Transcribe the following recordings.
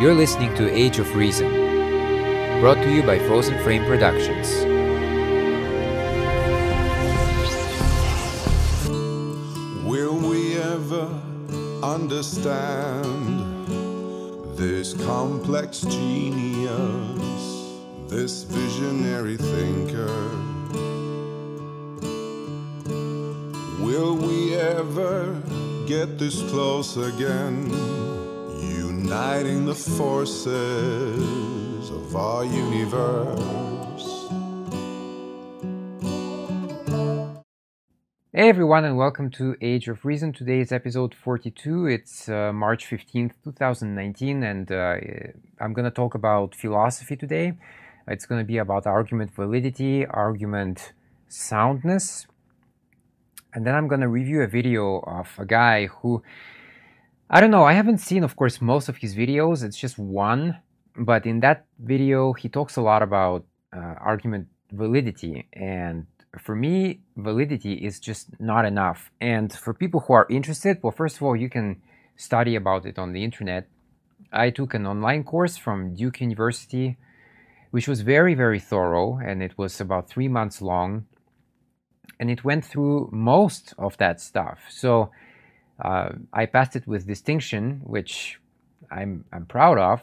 You're listening to Age of Reason, brought to you by Frozen Frame Productions. Will we ever understand this complex genius, this visionary thinker? Will we ever get this close again, uniting the forces of our universe? Hey everyone, and welcome to Age of Reason. Today is episode 42. It's uh, March 15th, 2019, and uh, I'm going to talk about philosophy today. It's going to be about argument validity, argument soundness, and then I'm going to review a video of a guy who, I don't know, I haven't seen, of course, most of his videos. It's just one, but in that video, he talks a lot about uh, argument validity and for me, validity is just not enough. And for people who are interested, well, first of all, you can study about it on the internet. I took an online course from Duke University, which was very, very thorough, and it was about three months long. And it went through most of that stuff. So uh, I passed it with distinction, which I'm, I'm proud of.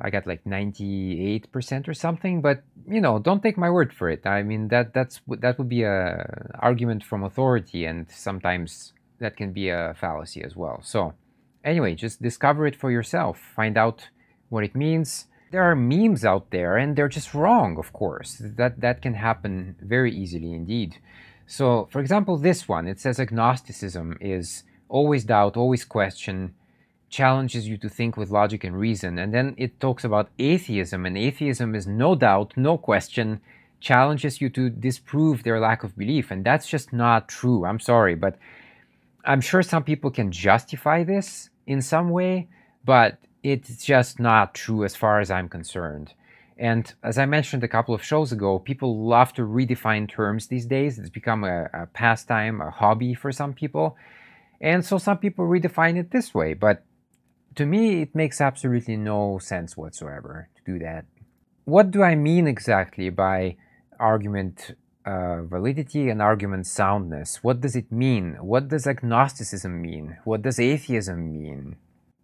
I got like 98% or something, but you know, don't take my word for it. I mean, that that's that would be a argument from authority and sometimes that can be a fallacy as well. So, anyway, just discover it for yourself. Find out what it means. There are memes out there and they're just wrong, of course. That that can happen very easily indeed. So, for example, this one, it says agnosticism is always doubt, always question, challenges you to think with logic and reason. And then it talks about atheism, and atheism is no doubt, no question, challenges you to disprove their lack of belief. And that's just not true. I'm sorry, but I'm sure some people can justify this in some way, but it's just not true as far as I'm concerned. And as I mentioned a couple of shows ago, people love to redefine terms these days. It's become a, a pastime, a hobby for some people. And so some people redefine it this way. But to me, it makes absolutely no sense whatsoever to do that. What do I mean exactly by argument uh, validity and argument soundness? What does it mean? What does agnosticism mean? What does atheism mean?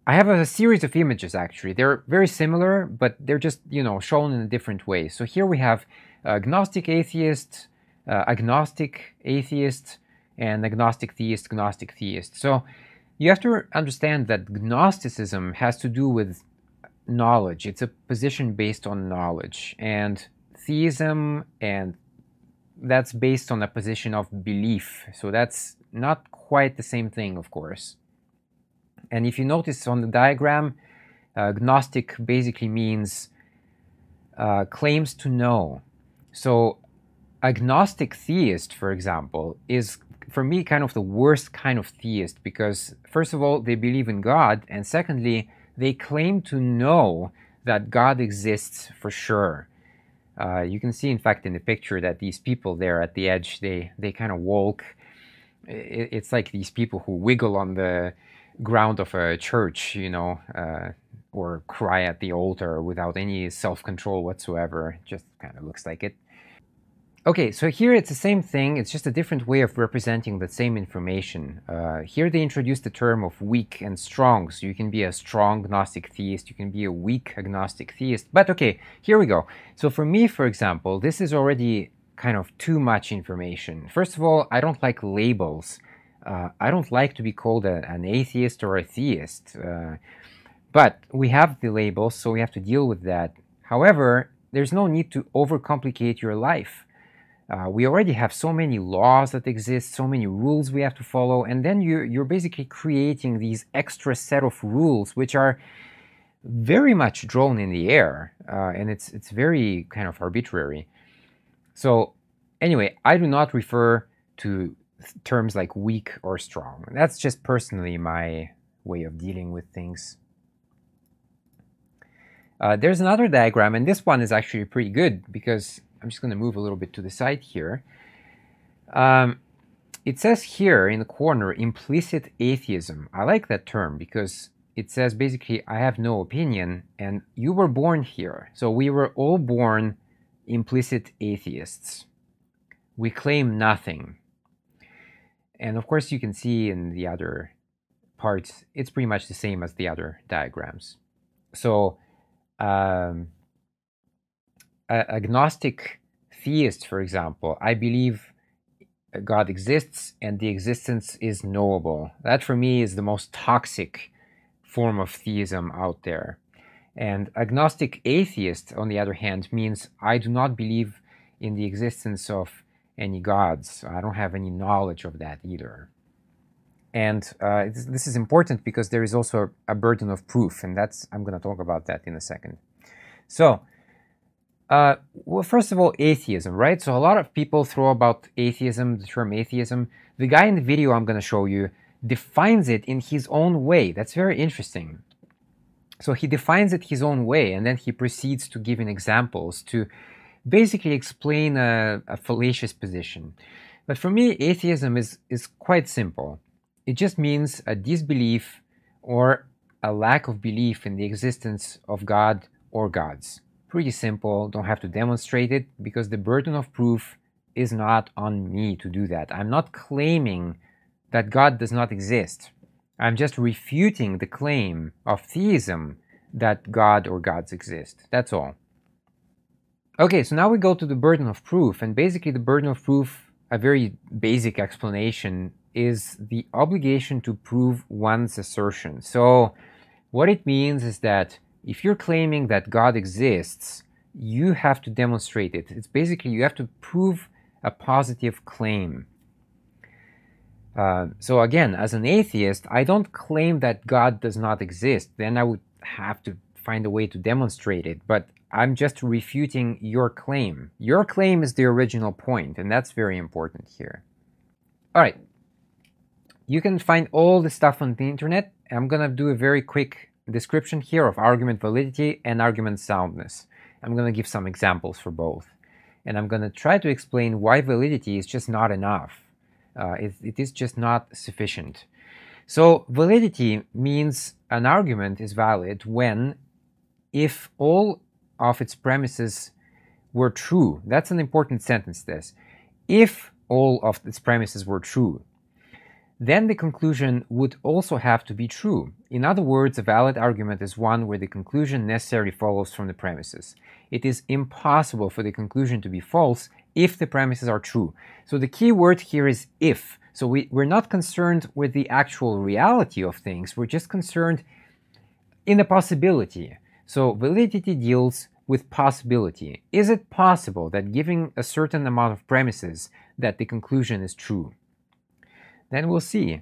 I have a series of images actually. They're very similar, but they're just, you know, shown in a different way. So here we have agnostic atheist, uh, agnostic atheist, and agnostic theist, agnostic theist. So you have to understand that Gnosticism has to do with knowledge. It's a position based on knowledge. And theism, and that's based on a position of belief. So that's not quite the same thing, of course. And if you notice on the diagram, uh, Gnostic basically means uh, claims to know. So gnostic theist, for example, is for me kind of the worst kind of theist because first of all they believe in god and secondly they claim to know that god exists for sure uh, you can see in fact in the picture that these people there at the edge they they kind of walk it, it's like these people who wiggle on the ground of a church you know uh, or cry at the altar without any self-control whatsoever just kind of looks like it Okay, so here it's the same thing, it's just a different way of representing the same information. Uh, here they introduce the term of weak and strong, so you can be a strong Gnostic theist, you can be a weak agnostic theist. But okay, here we go. So for me, for example, this is already kind of too much information. First of all, I don't like labels. Uh, I don't like to be called a, an atheist or a theist. Uh, but we have the labels, so we have to deal with that. However, there's no need to overcomplicate your life. Uh, we already have so many laws that exist, so many rules we have to follow, and then you're, you're basically creating these extra set of rules which are very much drawn in the air, uh, and it's it's very kind of arbitrary. So anyway, I do not refer to terms like weak or strong. That's just personally my way of dealing with things. Uh, there's another diagram, and this one is actually pretty good because I'm just going to move a little bit to the side here. Um, it says here in the corner implicit atheism. I like that term because it says basically, I have no opinion, and you were born here. So we were all born implicit atheists. We claim nothing. And of course, you can see in the other parts, it's pretty much the same as the other diagrams. So, um, gnostic theist, for example, I believe God exists and the existence is knowable. That for me is the most toxic form of theism out there. And agnostic atheist, on the other hand, means I do not believe in the existence of any gods. I don't have any knowledge of that either. And uh, this, is important because there is also a burden of proof, and that's I'm going to talk about that in a second. So, uh, well, first of all, atheism, right? So a lot of people throw about atheism, the term atheism. The guy in the video I'm going to show you defines it in his own way. That's very interesting. So he defines it his own way, and then he proceeds to giving examples to basically explain a, a fallacious position. But for me, atheism is, is quite simple. It just means a disbelief or a lack of belief in the existence of God or gods. Pretty simple, don't have to demonstrate it because the burden of proof is not on me to do that. I'm not claiming that God does not exist. I'm just refuting the claim of theism that God or gods exist. That's all. Okay, so now we go to the burden of proof, and basically the burden of proof, a very basic explanation, is the obligation to prove one's assertion. So what it means is that if you're claiming that God exists, you have to demonstrate it. It's basically you have to prove a positive claim. Uh, so again, as an atheist, I don't claim that God does not exist. Then I would have to find a way to demonstrate it. But I'm just refuting your claim. Your claim is the original point, and that's very important here. All right. You can find all the stuff on the internet. I'm going to do a very quick description here of argument validity and argument soundness. I'm going to give some examples for both. And I'm going to try to explain why validity is just not enough uh, it, it is just not sufficient. So validity means an argument is valid when if all of its premises were true. That's an important sentence, this. If all of its premises were true, then the conclusion would also have to be true. In other words, a valid argument is one where the conclusion necessarily follows from the premises. It is impossible for the conclusion to be false if the premises are true. So the key word here is if. So we, we're not concerned with the actual reality of things, we're just concerned in the possibility. So validity deals with possibility. Is it possible that giving a certain amount of premises that the conclusion is true? then we'll see.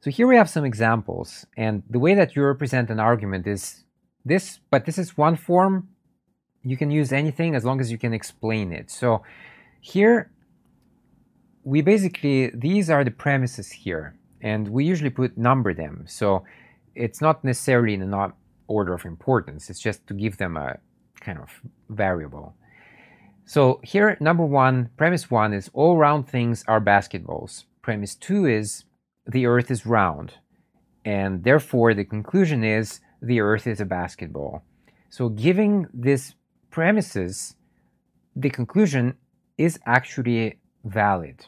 So here we have some examples, and the way that you represent an argument is this, but this is one form. You can use anything as long as you can explain it. So here, we basically, these are the premises here, and we usually put number them. So it's not necessarily in an order of importance, it's just to give them a kind of variable. So here, number one, premise one is all round things are basketballs. Premise two is the earth is round. And therefore, the conclusion is the earth is a basketball. So giving these premises, the conclusion is actually valid.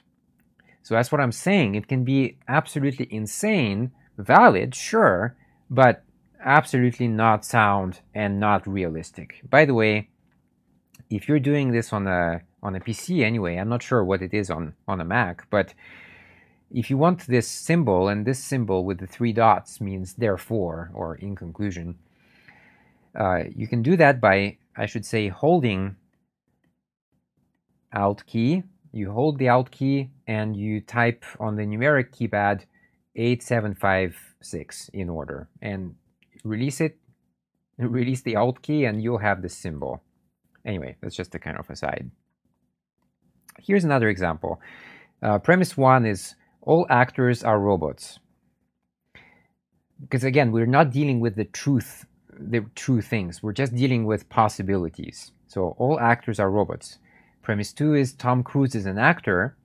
So that's what I'm saying. It can be absolutely insane, valid, sure, but absolutely not sound and not realistic. By the way, if you're doing this on a on a PC anyway, I'm not sure what it is on on a Mac, but if you want this symbol and this symbol with the three dots means therefore or in conclusion, uh, you can do that by I should say holding Alt key. You hold the Alt key and you type on the numeric keypad 8756 in order and release it. Release the Alt key and you'll have this symbol. Anyway, that's just a kind of aside. Here's another example. Uh, premise one is all actors are robots. Because again, we're not dealing with the truth, the true things. We're just dealing with possibilities. So all actors are robots. Premise two is Tom Cruise is an actor,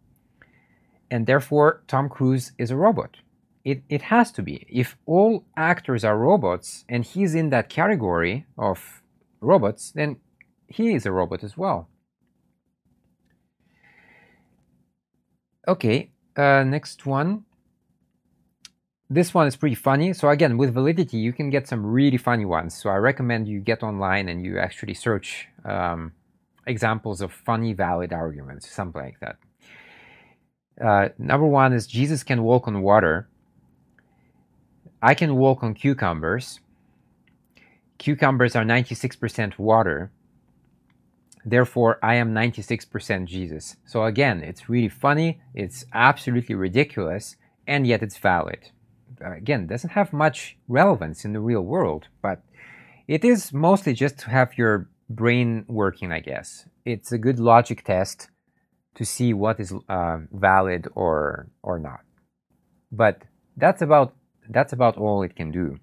and therefore Tom Cruise is a robot. It, it has to be. If all actors are robots and he's in that category of robots, then he is a robot as well. Okay, uh, next one. This one is pretty funny. So again, with validity, you can get some really funny ones. So I recommend you get online and you actually search um, examples of funny valid arguments, something like that. Uh, number one is Jesus can walk on water. I can walk on cucumbers. Cucumbers are 96% water. Therefore, I am 96% Jesus. So again, it's really funny, it's absolutely ridiculous, and yet it's valid. Again, doesn't have much relevance in the real world, but it is mostly just to have your brain working, I guess. It's a good logic test to see what is uh, valid or or not. But that's about that's about all it can do.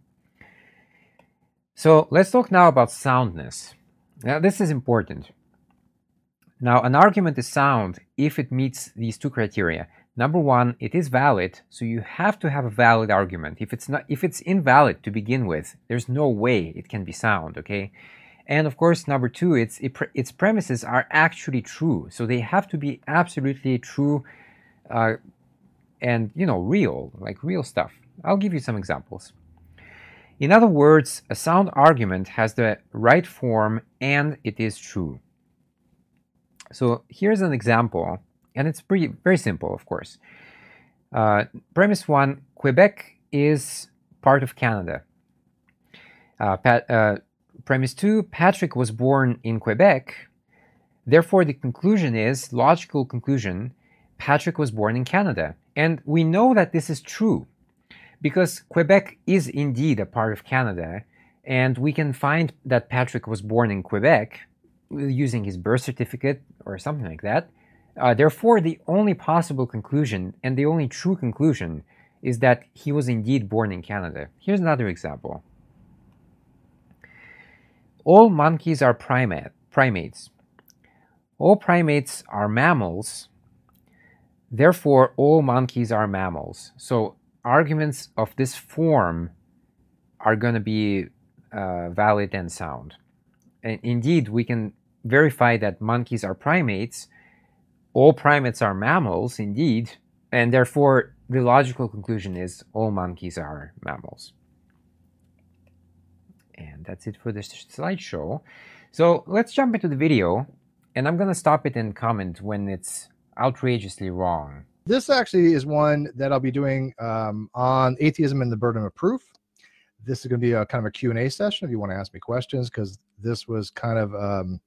So let's talk now about soundness. Now this is important. Now an argument is sound if it meets these two criteria. Number one, it is valid, so you have to have a valid argument. If it's not, if it's invalid to begin with, there's no way it can be sound. Okay, and of course, number two, its its premises are actually true, so they have to be absolutely true, uh, and you know, real, like real stuff. I'll give you some examples. In other words, a sound argument has the right form and it is true. So here's an example, and it's pretty very simple, of course. Uh, premise one: Quebec is part of Canada. Uh, Pat, uh, Premise 2, Patrick was born in Quebec. Therefore, the conclusion is, logical conclusion, Patrick was born in Canada. And we know that this is true because Quebec is indeed a part of Canada, and we can find that Patrick was born in Quebec using his birth certificate or something like that. Uh, therefore, the only possible conclusion and the only true conclusion is that he was indeed born in Canada. Here's another example. All monkeys are primate, primates. All primates are mammals. Therefore, all monkeys are mammals. So arguments of this form are going to be uh, valid and sound. And indeed, we can verify that monkeys are primates. All primates are mammals, indeed, and therefore the logical conclusion is all monkeys are mammals. And that's it for this slideshow. So let's jump into the video and I'm going to stop it and comment when it's outrageously wrong. This actually is one that I'll be doing um, on atheism and the burden of proof. This is going to be a kind of a Q&A session if you want to ask me questions because this was kind of um,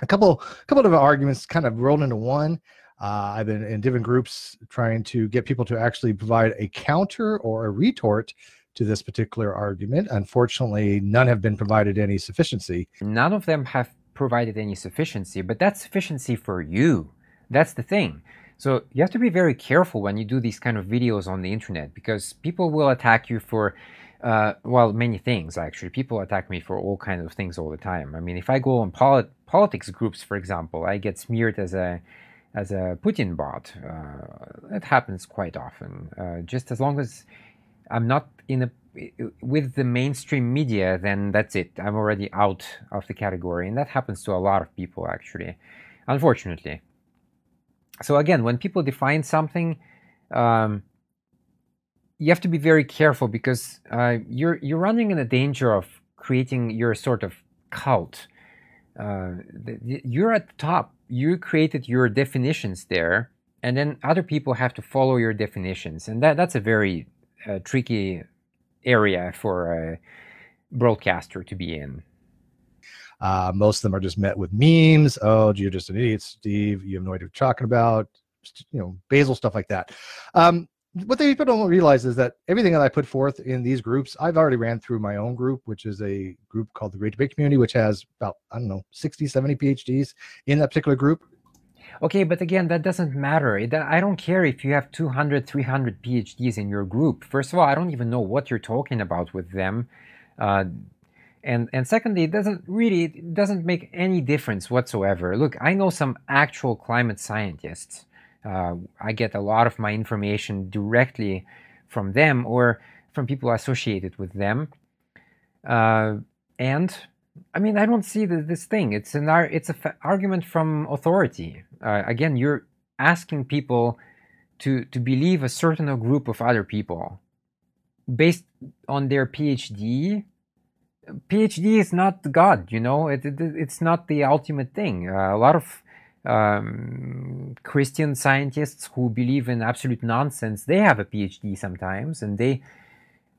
a couple couple of arguments kind of rolled into one. Uh, I've been in different groups trying to get people to actually provide a counter or a retort to this particular argument. Unfortunately, none have been provided any sufficiency. None of them have provided any sufficiency, but that's sufficiency for you. That's the thing. So you have to be very careful when you do these kind of videos on the internet because people will attack you for, uh, well, many things actually. People attack me for all kinds of things all the time. I mean, if I go on polit- politics groups, for example, I get smeared as a as a Putin bot. Uh, it happens quite often. Uh, just as long as I'm not in a with the mainstream media, then that's it. I'm already out of the category, and that happens to a lot of people actually, unfortunately. So again, when people define something, um, you have to be very careful because uh, you're you're running in the danger of creating your sort of cult. Uh, you're at the top. You created your definitions there, and then other people have to follow your definitions, and that that's a very a tricky area for a broadcaster to be in. Uh, most of them are just met with memes. Oh, you're just an idiot, Steve. You have no idea what you're talking about. You know, Basil stuff like that. Um, what they people don't realize is that everything that I put forth in these groups, I've already ran through my own group, which is a group called the Great Debate Community, which has about, I don't know, 60, 70 PhDs in that particular group. Okay, but again, that doesn't matter. I don't care if you have 200, 300 PhDs in your group. First of all, I don't even know what you're talking about with them. Uh, and, and secondly, it doesn't really it doesn't make any difference whatsoever. Look, I know some actual climate scientists. Uh, I get a lot of my information directly from them or from people associated with them. Uh, and I mean, I don't see the, this thing. It's an it's an argument from authority. Uh, again, you're asking people to to believe a certain group of other people based on their PhD. PhD is not God, you know. It, it it's not the ultimate thing. Uh, a lot of um, Christian scientists who believe in absolute nonsense, they have a PhD sometimes, and they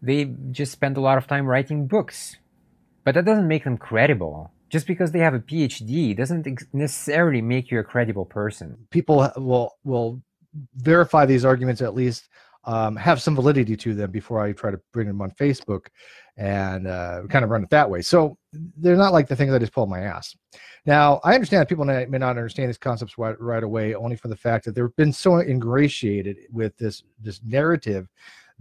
they just spend a lot of time writing books. But that doesn't make them credible. Just because they have a PhD doesn't necessarily make you a credible person. People will will verify these arguments at least um, have some validity to them before I try to bring them on Facebook and uh, kind of run it that way. So they're not like the things I just pulled my ass. Now I understand that people may not understand these concepts right, away, only for the fact that they've been so ingratiated with this this narrative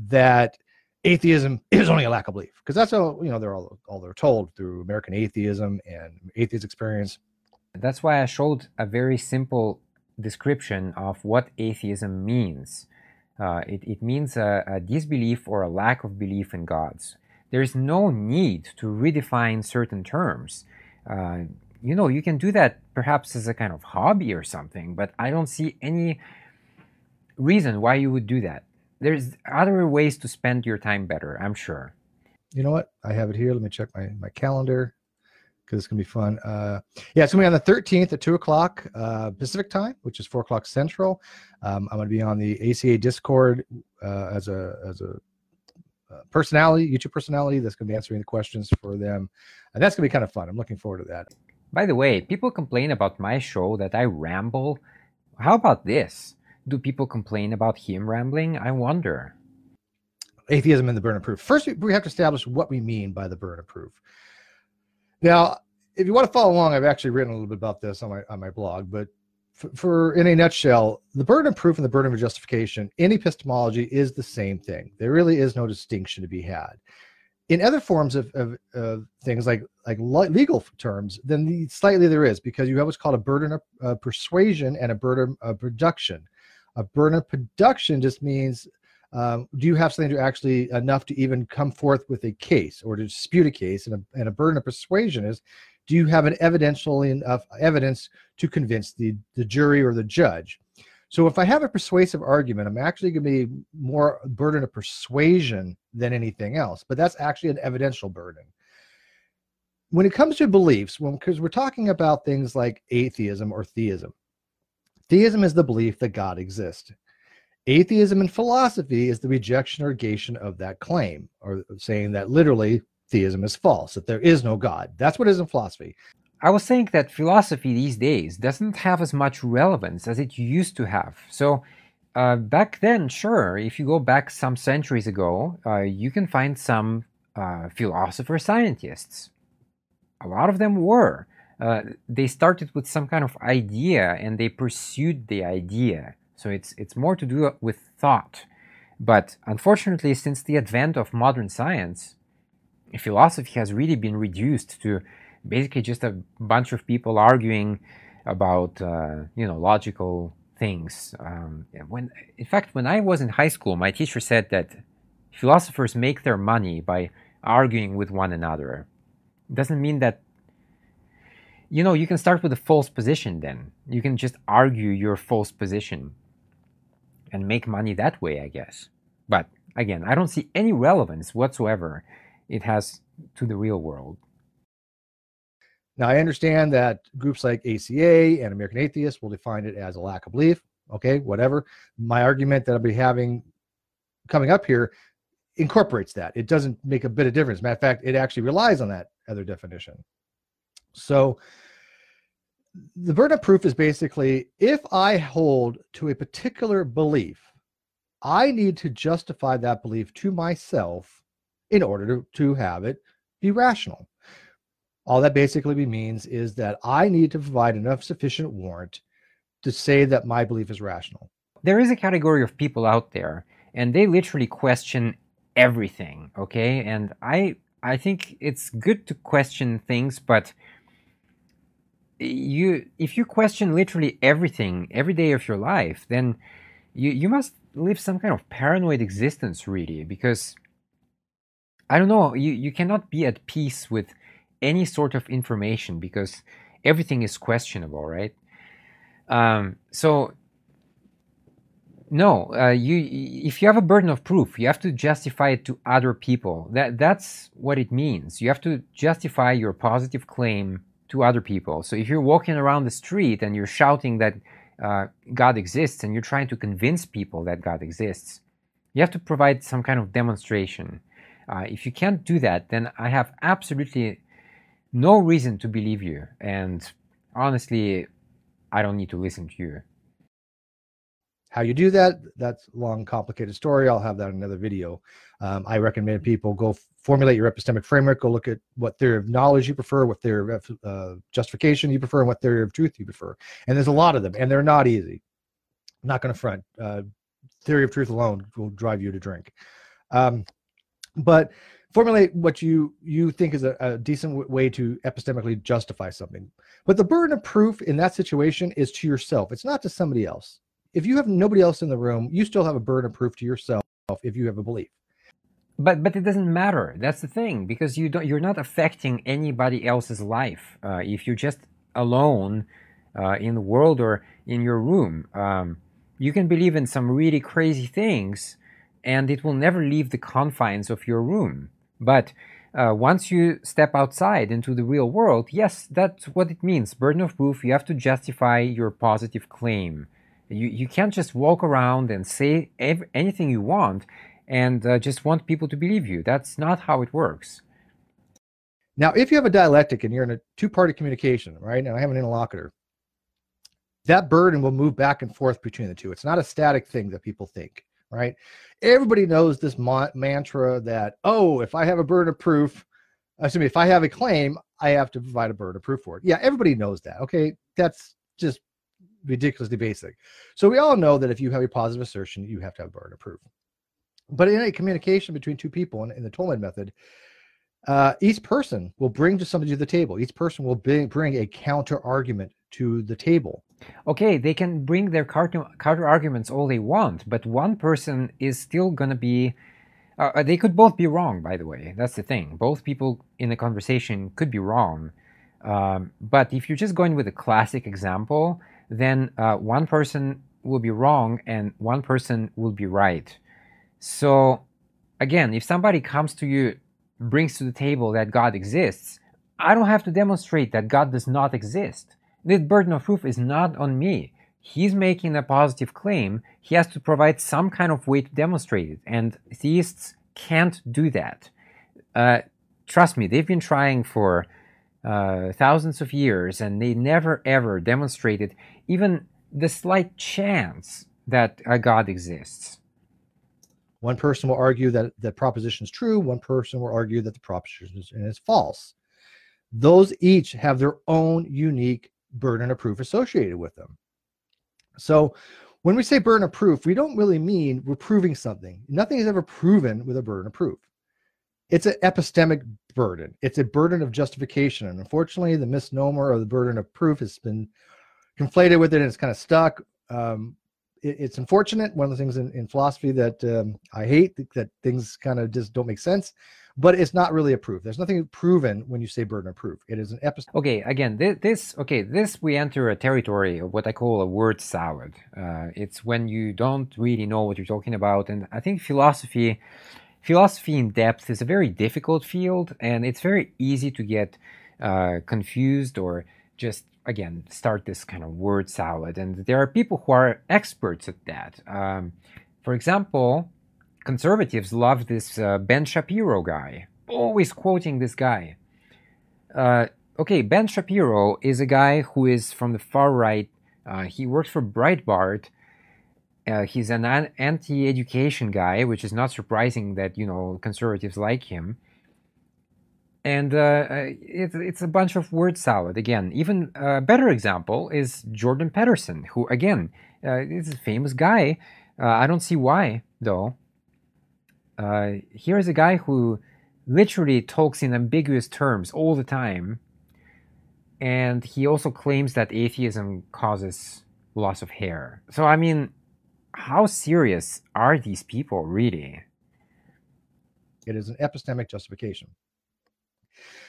that atheism is only a lack of belief because that's all you know they're all all they're told through American atheism and atheist experience. That's why I showed a very simple description of what atheism means. Uh, it, it means a, a disbelief or a lack of belief in gods. There is no need to redefine certain terms. Uh, you know, you can do that perhaps as a kind of hobby or something, but I don't see any reason why you would do that. There's other ways to spend your time better, I'm sure. You know what? I have it here. Let me check my, my calendar because it's going to be fun. Uh, yeah, it's to be on the 13th at 2 o'clock uh, Pacific time, which is 4 o'clock Central. Um, I'm going to be on the ACA Discord uh, as a as a uh, personality, YouTube personality that's going to be answering the questions for them. And that's going to be kind of fun. I'm looking forward to that. By the way, people complain about my show that I ramble. How about this? Do people complain about him rambling? I wonder. Atheism and the burden of proof. First, we have to establish what we mean by the burden of proof. Now, if you want to follow along, I've actually written a little bit about this on my on my blog. But for, for in a nutshell, the burden of proof and the burden of justification in epistemology is the same thing. There really is no distinction to be had. In other forms of, of, of things like like legal terms, then the, slightly there is because you have what's called a burden of uh, persuasion and a burden of production. A burden of production just means um, do you have something to actually enough to even come forth with a case or to dispute a case? And a, and a burden of persuasion is do you have an evidential enough evidence to convince the, the jury or the judge? So if I have a persuasive argument, I'm actually going to be more burden of persuasion than anything else, but that's actually an evidential burden. When it comes to beliefs, because we're talking about things like atheism or theism, theism is the belief that God exists. Atheism in philosophy is the rejection or negation of that claim, or saying that literally theism is false, that there is no God. That's what is in philosophy. I was saying that philosophy these days doesn't have as much relevance as it used to have. So, uh, back then, sure, if you go back some centuries ago, uh, you can find some uh, philosopher scientists. A lot of them were. Uh, they started with some kind of idea and they pursued the idea. So it's it's more to do with thought. But unfortunately, since the advent of modern science, philosophy has really been reduced to basically just a bunch of people arguing about uh, you know logical things. Um, when in fact, when I was in high school, my teacher said that philosophers make their money by arguing with one another. It doesn't mean that you know you can start with a false position. Then you can just argue your false position and make money that way, I guess. But again, I don't see any relevance whatsoever it has to the real world. Now, I understand that groups like ACA and American Atheists will define it as a lack of belief. Okay, whatever. My argument that I'll be having coming up here incorporates that. It doesn't make a bit of difference. Matter of fact, it actually relies on that other definition. So, the burden of proof is basically if I hold to a particular belief, I need to justify that belief to myself in order to, to have it be rational. All that basically means is that I need to provide enough sufficient warrant to say that my belief is rational. There is a category of people out there, and they literally question everything, okay? And I I think it's good to question things, but you if you question literally everything every day of your life, then you you must live some kind of paranoid existence, really, because I don't know, you, you cannot be at peace with any sort of information because everything is questionable, right? Um, so no, uh, you if you have a burden of proof, you have to justify it to other people. That that's what it means. You have to justify your positive claim to other people. So if you're walking around the street and you're shouting that uh, God exists and you're trying to convince people that God exists, you have to provide some kind of demonstration. Uh, if you can't do that, then I have absolutely no reason to believe you. And honestly, I don't need to listen to you. How you do that, that's a long, complicated story. I'll have that in another video. Um, I recommend people go formulate your epistemic framework, go look at what theory of knowledge you prefer, what theory of uh, justification you prefer, and what theory of truth you prefer. And there's a lot of them, and they're not easy. I'm not going to front. Uh, theory of truth alone will drive you to drink. Um, but formulate what you you think is a, a decent way to epistemically justify something. But the burden of proof in that situation is to yourself. It's not to somebody else. If you have nobody else in the room, you still have a burden of proof to yourself if you have a belief. But but it doesn't matter. That's the thing because you don't. You're not affecting anybody else's life. Uh, if you're just alone uh, in the world or in your room, um, you can believe in some really crazy things, and it will never leave the confines of your room. But uh, once you step outside into the real world, yes, that's what it means. Burden of proof, you have to justify your positive claim. You, you can't just walk around and say ev- anything you want and uh, just want people to believe you. That's not how it works. Now, if you have a dialectic and you're in a two party communication, right, and I have an interlocutor, that burden will move back and forth between the two. It's not a static thing that people think right? Everybody knows this ma- mantra that, oh, if I have a burden of proof, excuse me, if I have a claim, I have to provide a burden of proof for it. Yeah, everybody knows that. Okay, that's just ridiculously basic. So we all know that if you have a positive assertion, you have to have a burden of proof. But in a communication between two people in, in the Toulmin method, uh, each person will bring to somebody to the table. Each person will bring, bring a counter argument to the table. Okay, they can bring their counter, arguments all they want, but one person is still going to be. Uh, uh, they could both be wrong, by the way. That's the thing. Both people in a conversation could be wrong. Um, but if you're just going with a classic example, then uh, one person will be wrong and one person will be right. So, again, if somebody comes to you, brings to the table that God exists, I don't have to demonstrate that God does not exist. The burden of proof is not on me. He's making a positive claim. He has to provide some kind of way to demonstrate it. And theists can't do that. Uh, trust me, they've been trying for uh, thousands of years and they never ever demonstrated even the slight chance that a God exists. One person will argue that the proposition is true. One person will argue that the proposition is, false. Those each have their own unique burden of proof associated with them. So when we say burden of proof, we don't really mean we're proving something. Nothing is ever proven with a burden of proof. It's an epistemic burden. It's a burden of justification. And unfortunately, the misnomer of the burden of proof has been conflated with it and it's kind of stuck. Um, it, it's unfortunate. One of the things in, in philosophy that um, I hate that things kind of just don't make sense but it's not really a proof. There's nothing proven when you say burden of proof. It is an episode. Okay, again, this, this, okay, this we enter a territory of what I call a word salad. Uh, it's when you don't really know what you're talking about, and I think philosophy, philosophy in depth is a very difficult field, and it's very easy to get uh, confused or just again start this kind of word salad. And there are people who are experts at that. Um, for example, conservatives love this uh, Ben Shapiro guy, always quoting this guy. Uh, okay, Ben Shapiro is a guy who is from the far right. Uh, he works for Breitbart. Uh, he's an anti-education guy, which is not surprising that you know conservatives like him. And uh, uh, it's it's a bunch of word salad again. Even a better example is Jordan Peterson, who again is a famous guy. I don't see why though uh, here's a guy who literally talks in ambiguous terms all the time. And he also claims that atheism causes loss of hair. So, I mean, how serious are these people really? It is an epistemic justification.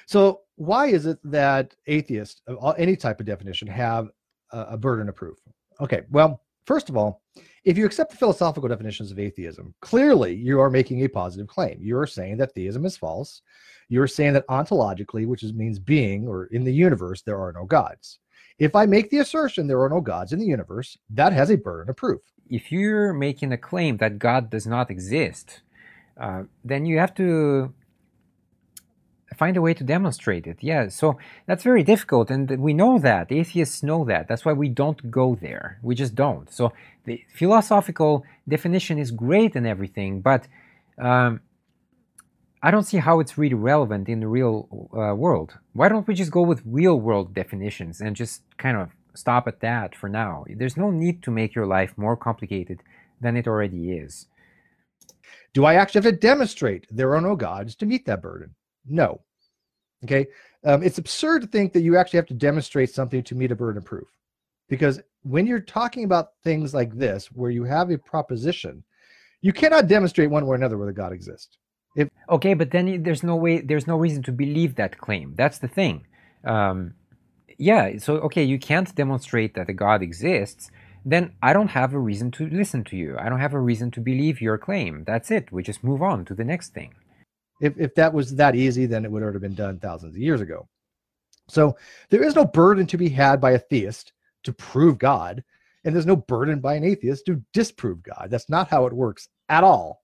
So, why is it that atheists of any type of definition have a burden of proof? Okay, well, first of all, if you accept the philosophical definitions of atheism, clearly you are making a positive claim. You are saying that theism is false. You're saying that ontologically, which is, means being or in the universe, there are no gods. If I make the assertion there are no gods in the universe, that has a burden of proof. If you're making a claim that God does not exist, uh, then you have to find a way to demonstrate it. Yeah, so that's very difficult, and we know that. Atheists know that. That's why we don't go there. We just don't. So the philosophical definition is great and everything, but um, I don't see how it's really relevant in the real uh, world. Why don't we just go with real world definitions and just kind of stop at that for now? There's no need to make your life more complicated than it already is. Do I actually have to demonstrate there are no gods to meet that burden? No. Okay. Um, it's absurd to think that you actually have to demonstrate something to meet a burden of proof. Because when you're talking about things like this, where you have a proposition, you cannot demonstrate one way or another whether God exists. If okay, but then there's no way, there's no reason to believe that claim. That's the thing. Um, yeah. So okay, you can't demonstrate that a God exists. Then I don't have a reason to listen to you. I don't have a reason to believe your claim. That's it. We just move on to the next thing. If, if that was that easy, then it would have been done thousands of years ago. So there is no burden to be had by a theist to prove God, and there's no burden by an atheist to disprove God. That's not how it works at all.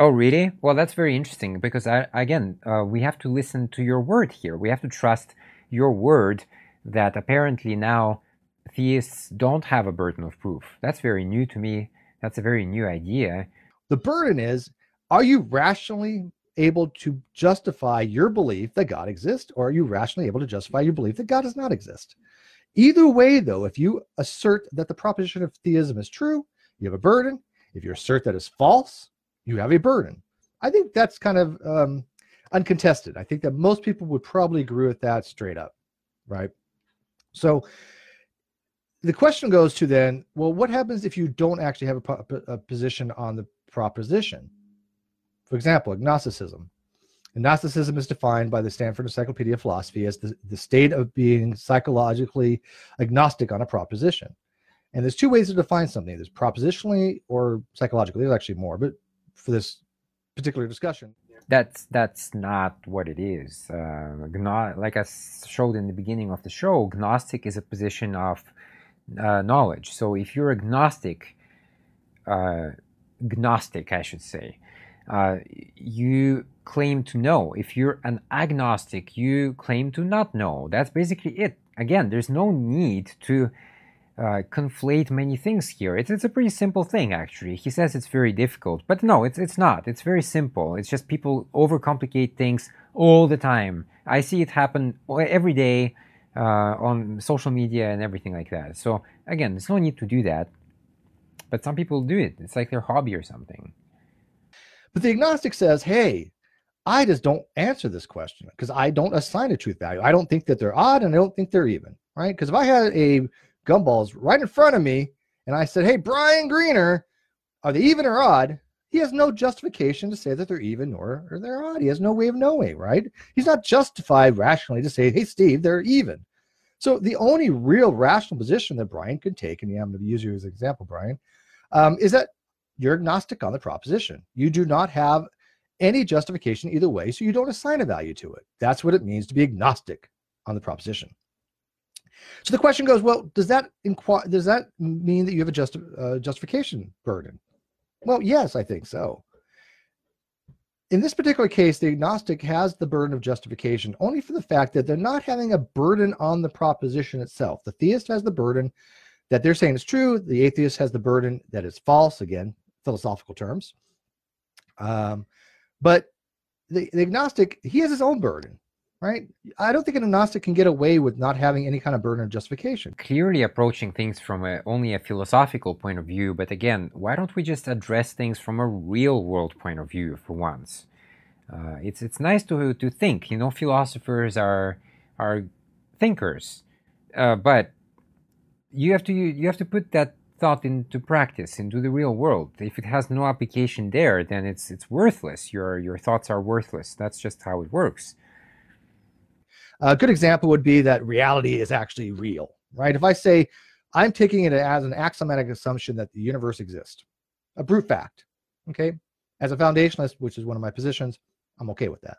Oh, really? Well, that's very interesting because, I, again, uh, we have to listen to your word here. We have to trust your word that apparently now theists don't have a burden of proof. That's very new to me. That's a very new idea. The burden is are you rationally able to justify your belief that God exists, or are you rationally able to justify your belief that God does not exist? Either way, though, if you assert that the proposition of theism is true, you have a burden. If you assert that it's false, you have a burden. I think that's kind of um, uncontested. I think that most people would probably agree with that straight up, right? So the question goes to then, well, what happens if you don't actually have a, a position on the proposition? For example, agnosticism. Agnosticism is defined by the Stanford Encyclopedia of Philosophy as the, the state of being psychologically agnostic on a proposition. And there's two ways to define something. There's propositionally or psychologically. There's actually more, but for this particular discussion. That's that's not what it is. Uh, gno- like I showed in the beginning of the show, gnostic is a position of uh, knowledge. So if you're agnostic, uh, gnostic, I should say, uh, you claim to know. If you're an agnostic, you claim to not know. That's basically it. Again, there's no need to uh, conflate many things here. It's, it's a pretty simple thing, actually. He says it's very difficult, but no, it's, it's not. It's very simple. It's just people overcomplicate things all the time. I see it happen every day uh, on social media and everything like that. So, again, there's no need to do that. But some people do it. It's like their hobby or something. But the agnostic says, hey, I just don't answer this question because I don't assign a truth value. I don't think that they're odd and I don't think they're even, right? Because if I had a gumballs right in front of me and I said, hey, Brian Greener, are they even or odd? He has no justification to say that they're even or, or they're odd. He has no way of knowing, right? He's not justified rationally to say, hey, Steve, they're even. So the only real rational position that Brian could take, and yeah, I'm going to use you as an example, Brian, um, is that you're agnostic on the proposition. You do not have any justification either way, so you don't assign a value to it. That's what it means to be agnostic on the proposition. So the question goes, well, does that inquire, does that mean that you have a just, uh, justification burden? Well, yes, I think so. In this particular case, the agnostic has the burden of justification only for the fact that they're not having a burden on the proposition itself. The theist has the burden that they're saying is true. The atheist has the burden that it's false. Again, philosophical terms. Um, but the, the agnostic, he has his own burden, right? I don't think an agnostic can get away with not having any kind of burden of justification. Clearly approaching things from a, only a philosophical point of view, but again, why don't we just address things from a real world point of view for once? Uh, it's it's nice to to think. You know, philosophers are are thinkers, uh, but you have to you have to put that thought into practice, into the real world. If it has no application there, then it's it's worthless. Your your thoughts are worthless. That's just how it works. A good example would be that reality is actually real, right? If I say I'm taking it as an axiomatic assumption that the universe exists, a brute fact, okay? As a foundationalist, which is one of my positions, I'm okay with that.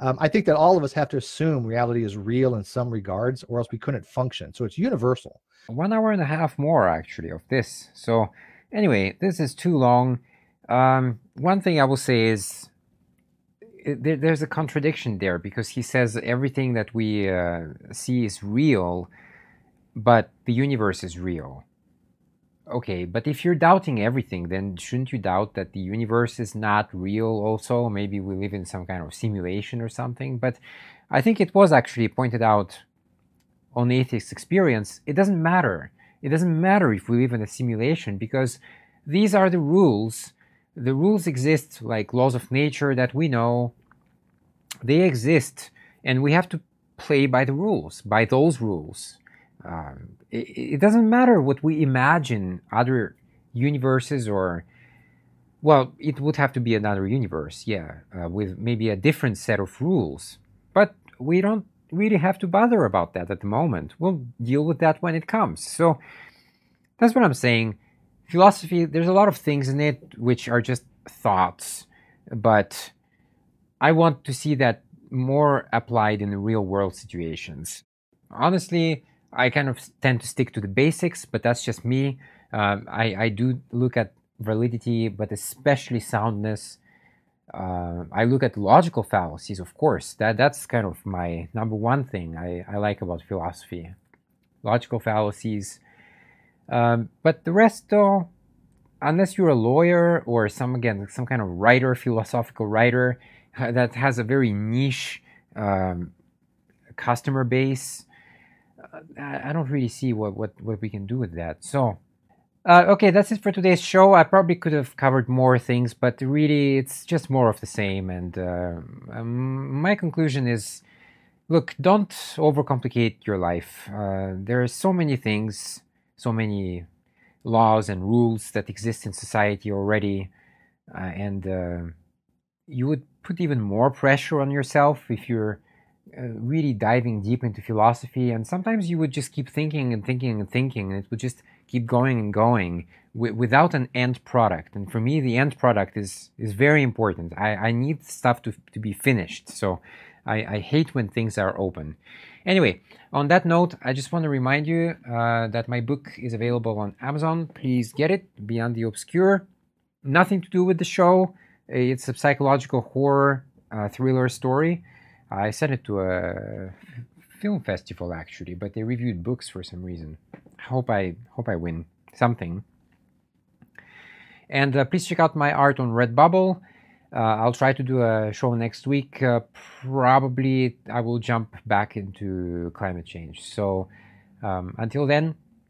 Um, I think that all of us have to assume reality is real in some regards, or else we couldn't function. So it's universal. One hour and a half more, actually, of this. So, anyway, this is too long. Um, one thing I will say is there, there's a contradiction there because he says everything that we uh, see is real, but the universe is real. Okay, but if you're doubting everything, then shouldn't you doubt that the universe is not real also? Maybe we live in some kind of simulation or something. But I think it was actually pointed out on atheist experience. It doesn't matter. It doesn't matter if we live in a simulation because these are the rules. The rules exist like laws of nature that we know. They exist, and we have to play by the rules, by those rules. Um, it, it, doesn't matter what we imagine other universes or well it would have to be another universe yeah uh, with maybe a different set of rules. But we don't really have to bother about that at the moment. We'll deal with that when it comes. So that's what i'm saying. Philosophy there's a lot of things in it which are just thoughts. But i want to see that more applied in real world situations. Honestly I kind of tend to stick to the basics, but that's just me. Um, I, I do look at validity, but especially soundness. Uh, I look at logical fallacies, of course. That that's kind of my number one thing I, I like about philosophy, logical fallacies. Um, but the rest, though, unless you're a lawyer or some again some kind of writer, philosophical writer that has a very niche um, customer base, I don't really see what, what, what we can do with that. So, uh, okay, that's it for today's show. I probably could have covered more things, but really it's just more of the same. And uh, um, my conclusion is look, don't overcomplicate your life. Uh, there are so many things, so many laws and rules that exist in society already. Uh, and uh, you would put even more pressure on yourself if you're uh, really diving deep into philosophy and sometimes you would just keep thinking and thinking and thinking and it would just keep going and going w- without an end product. And for me the end product is is very important. I, I need stuff to, to be finished. So I, I hate when things are open. Anyway on that note i just want to remind you uh, that my book is available on amazon. Please get it beyond the obscure. Nothing to do with the show. It's a psychological horror uh, thriller story I sent it to a film festival actually, but they reviewed books for some reason. I Hope I hope I win something. And uh, please check out my art on Redbubble. Uh, I'll try to do a show next week. Uh, probably I will jump back into climate change. So um, until then,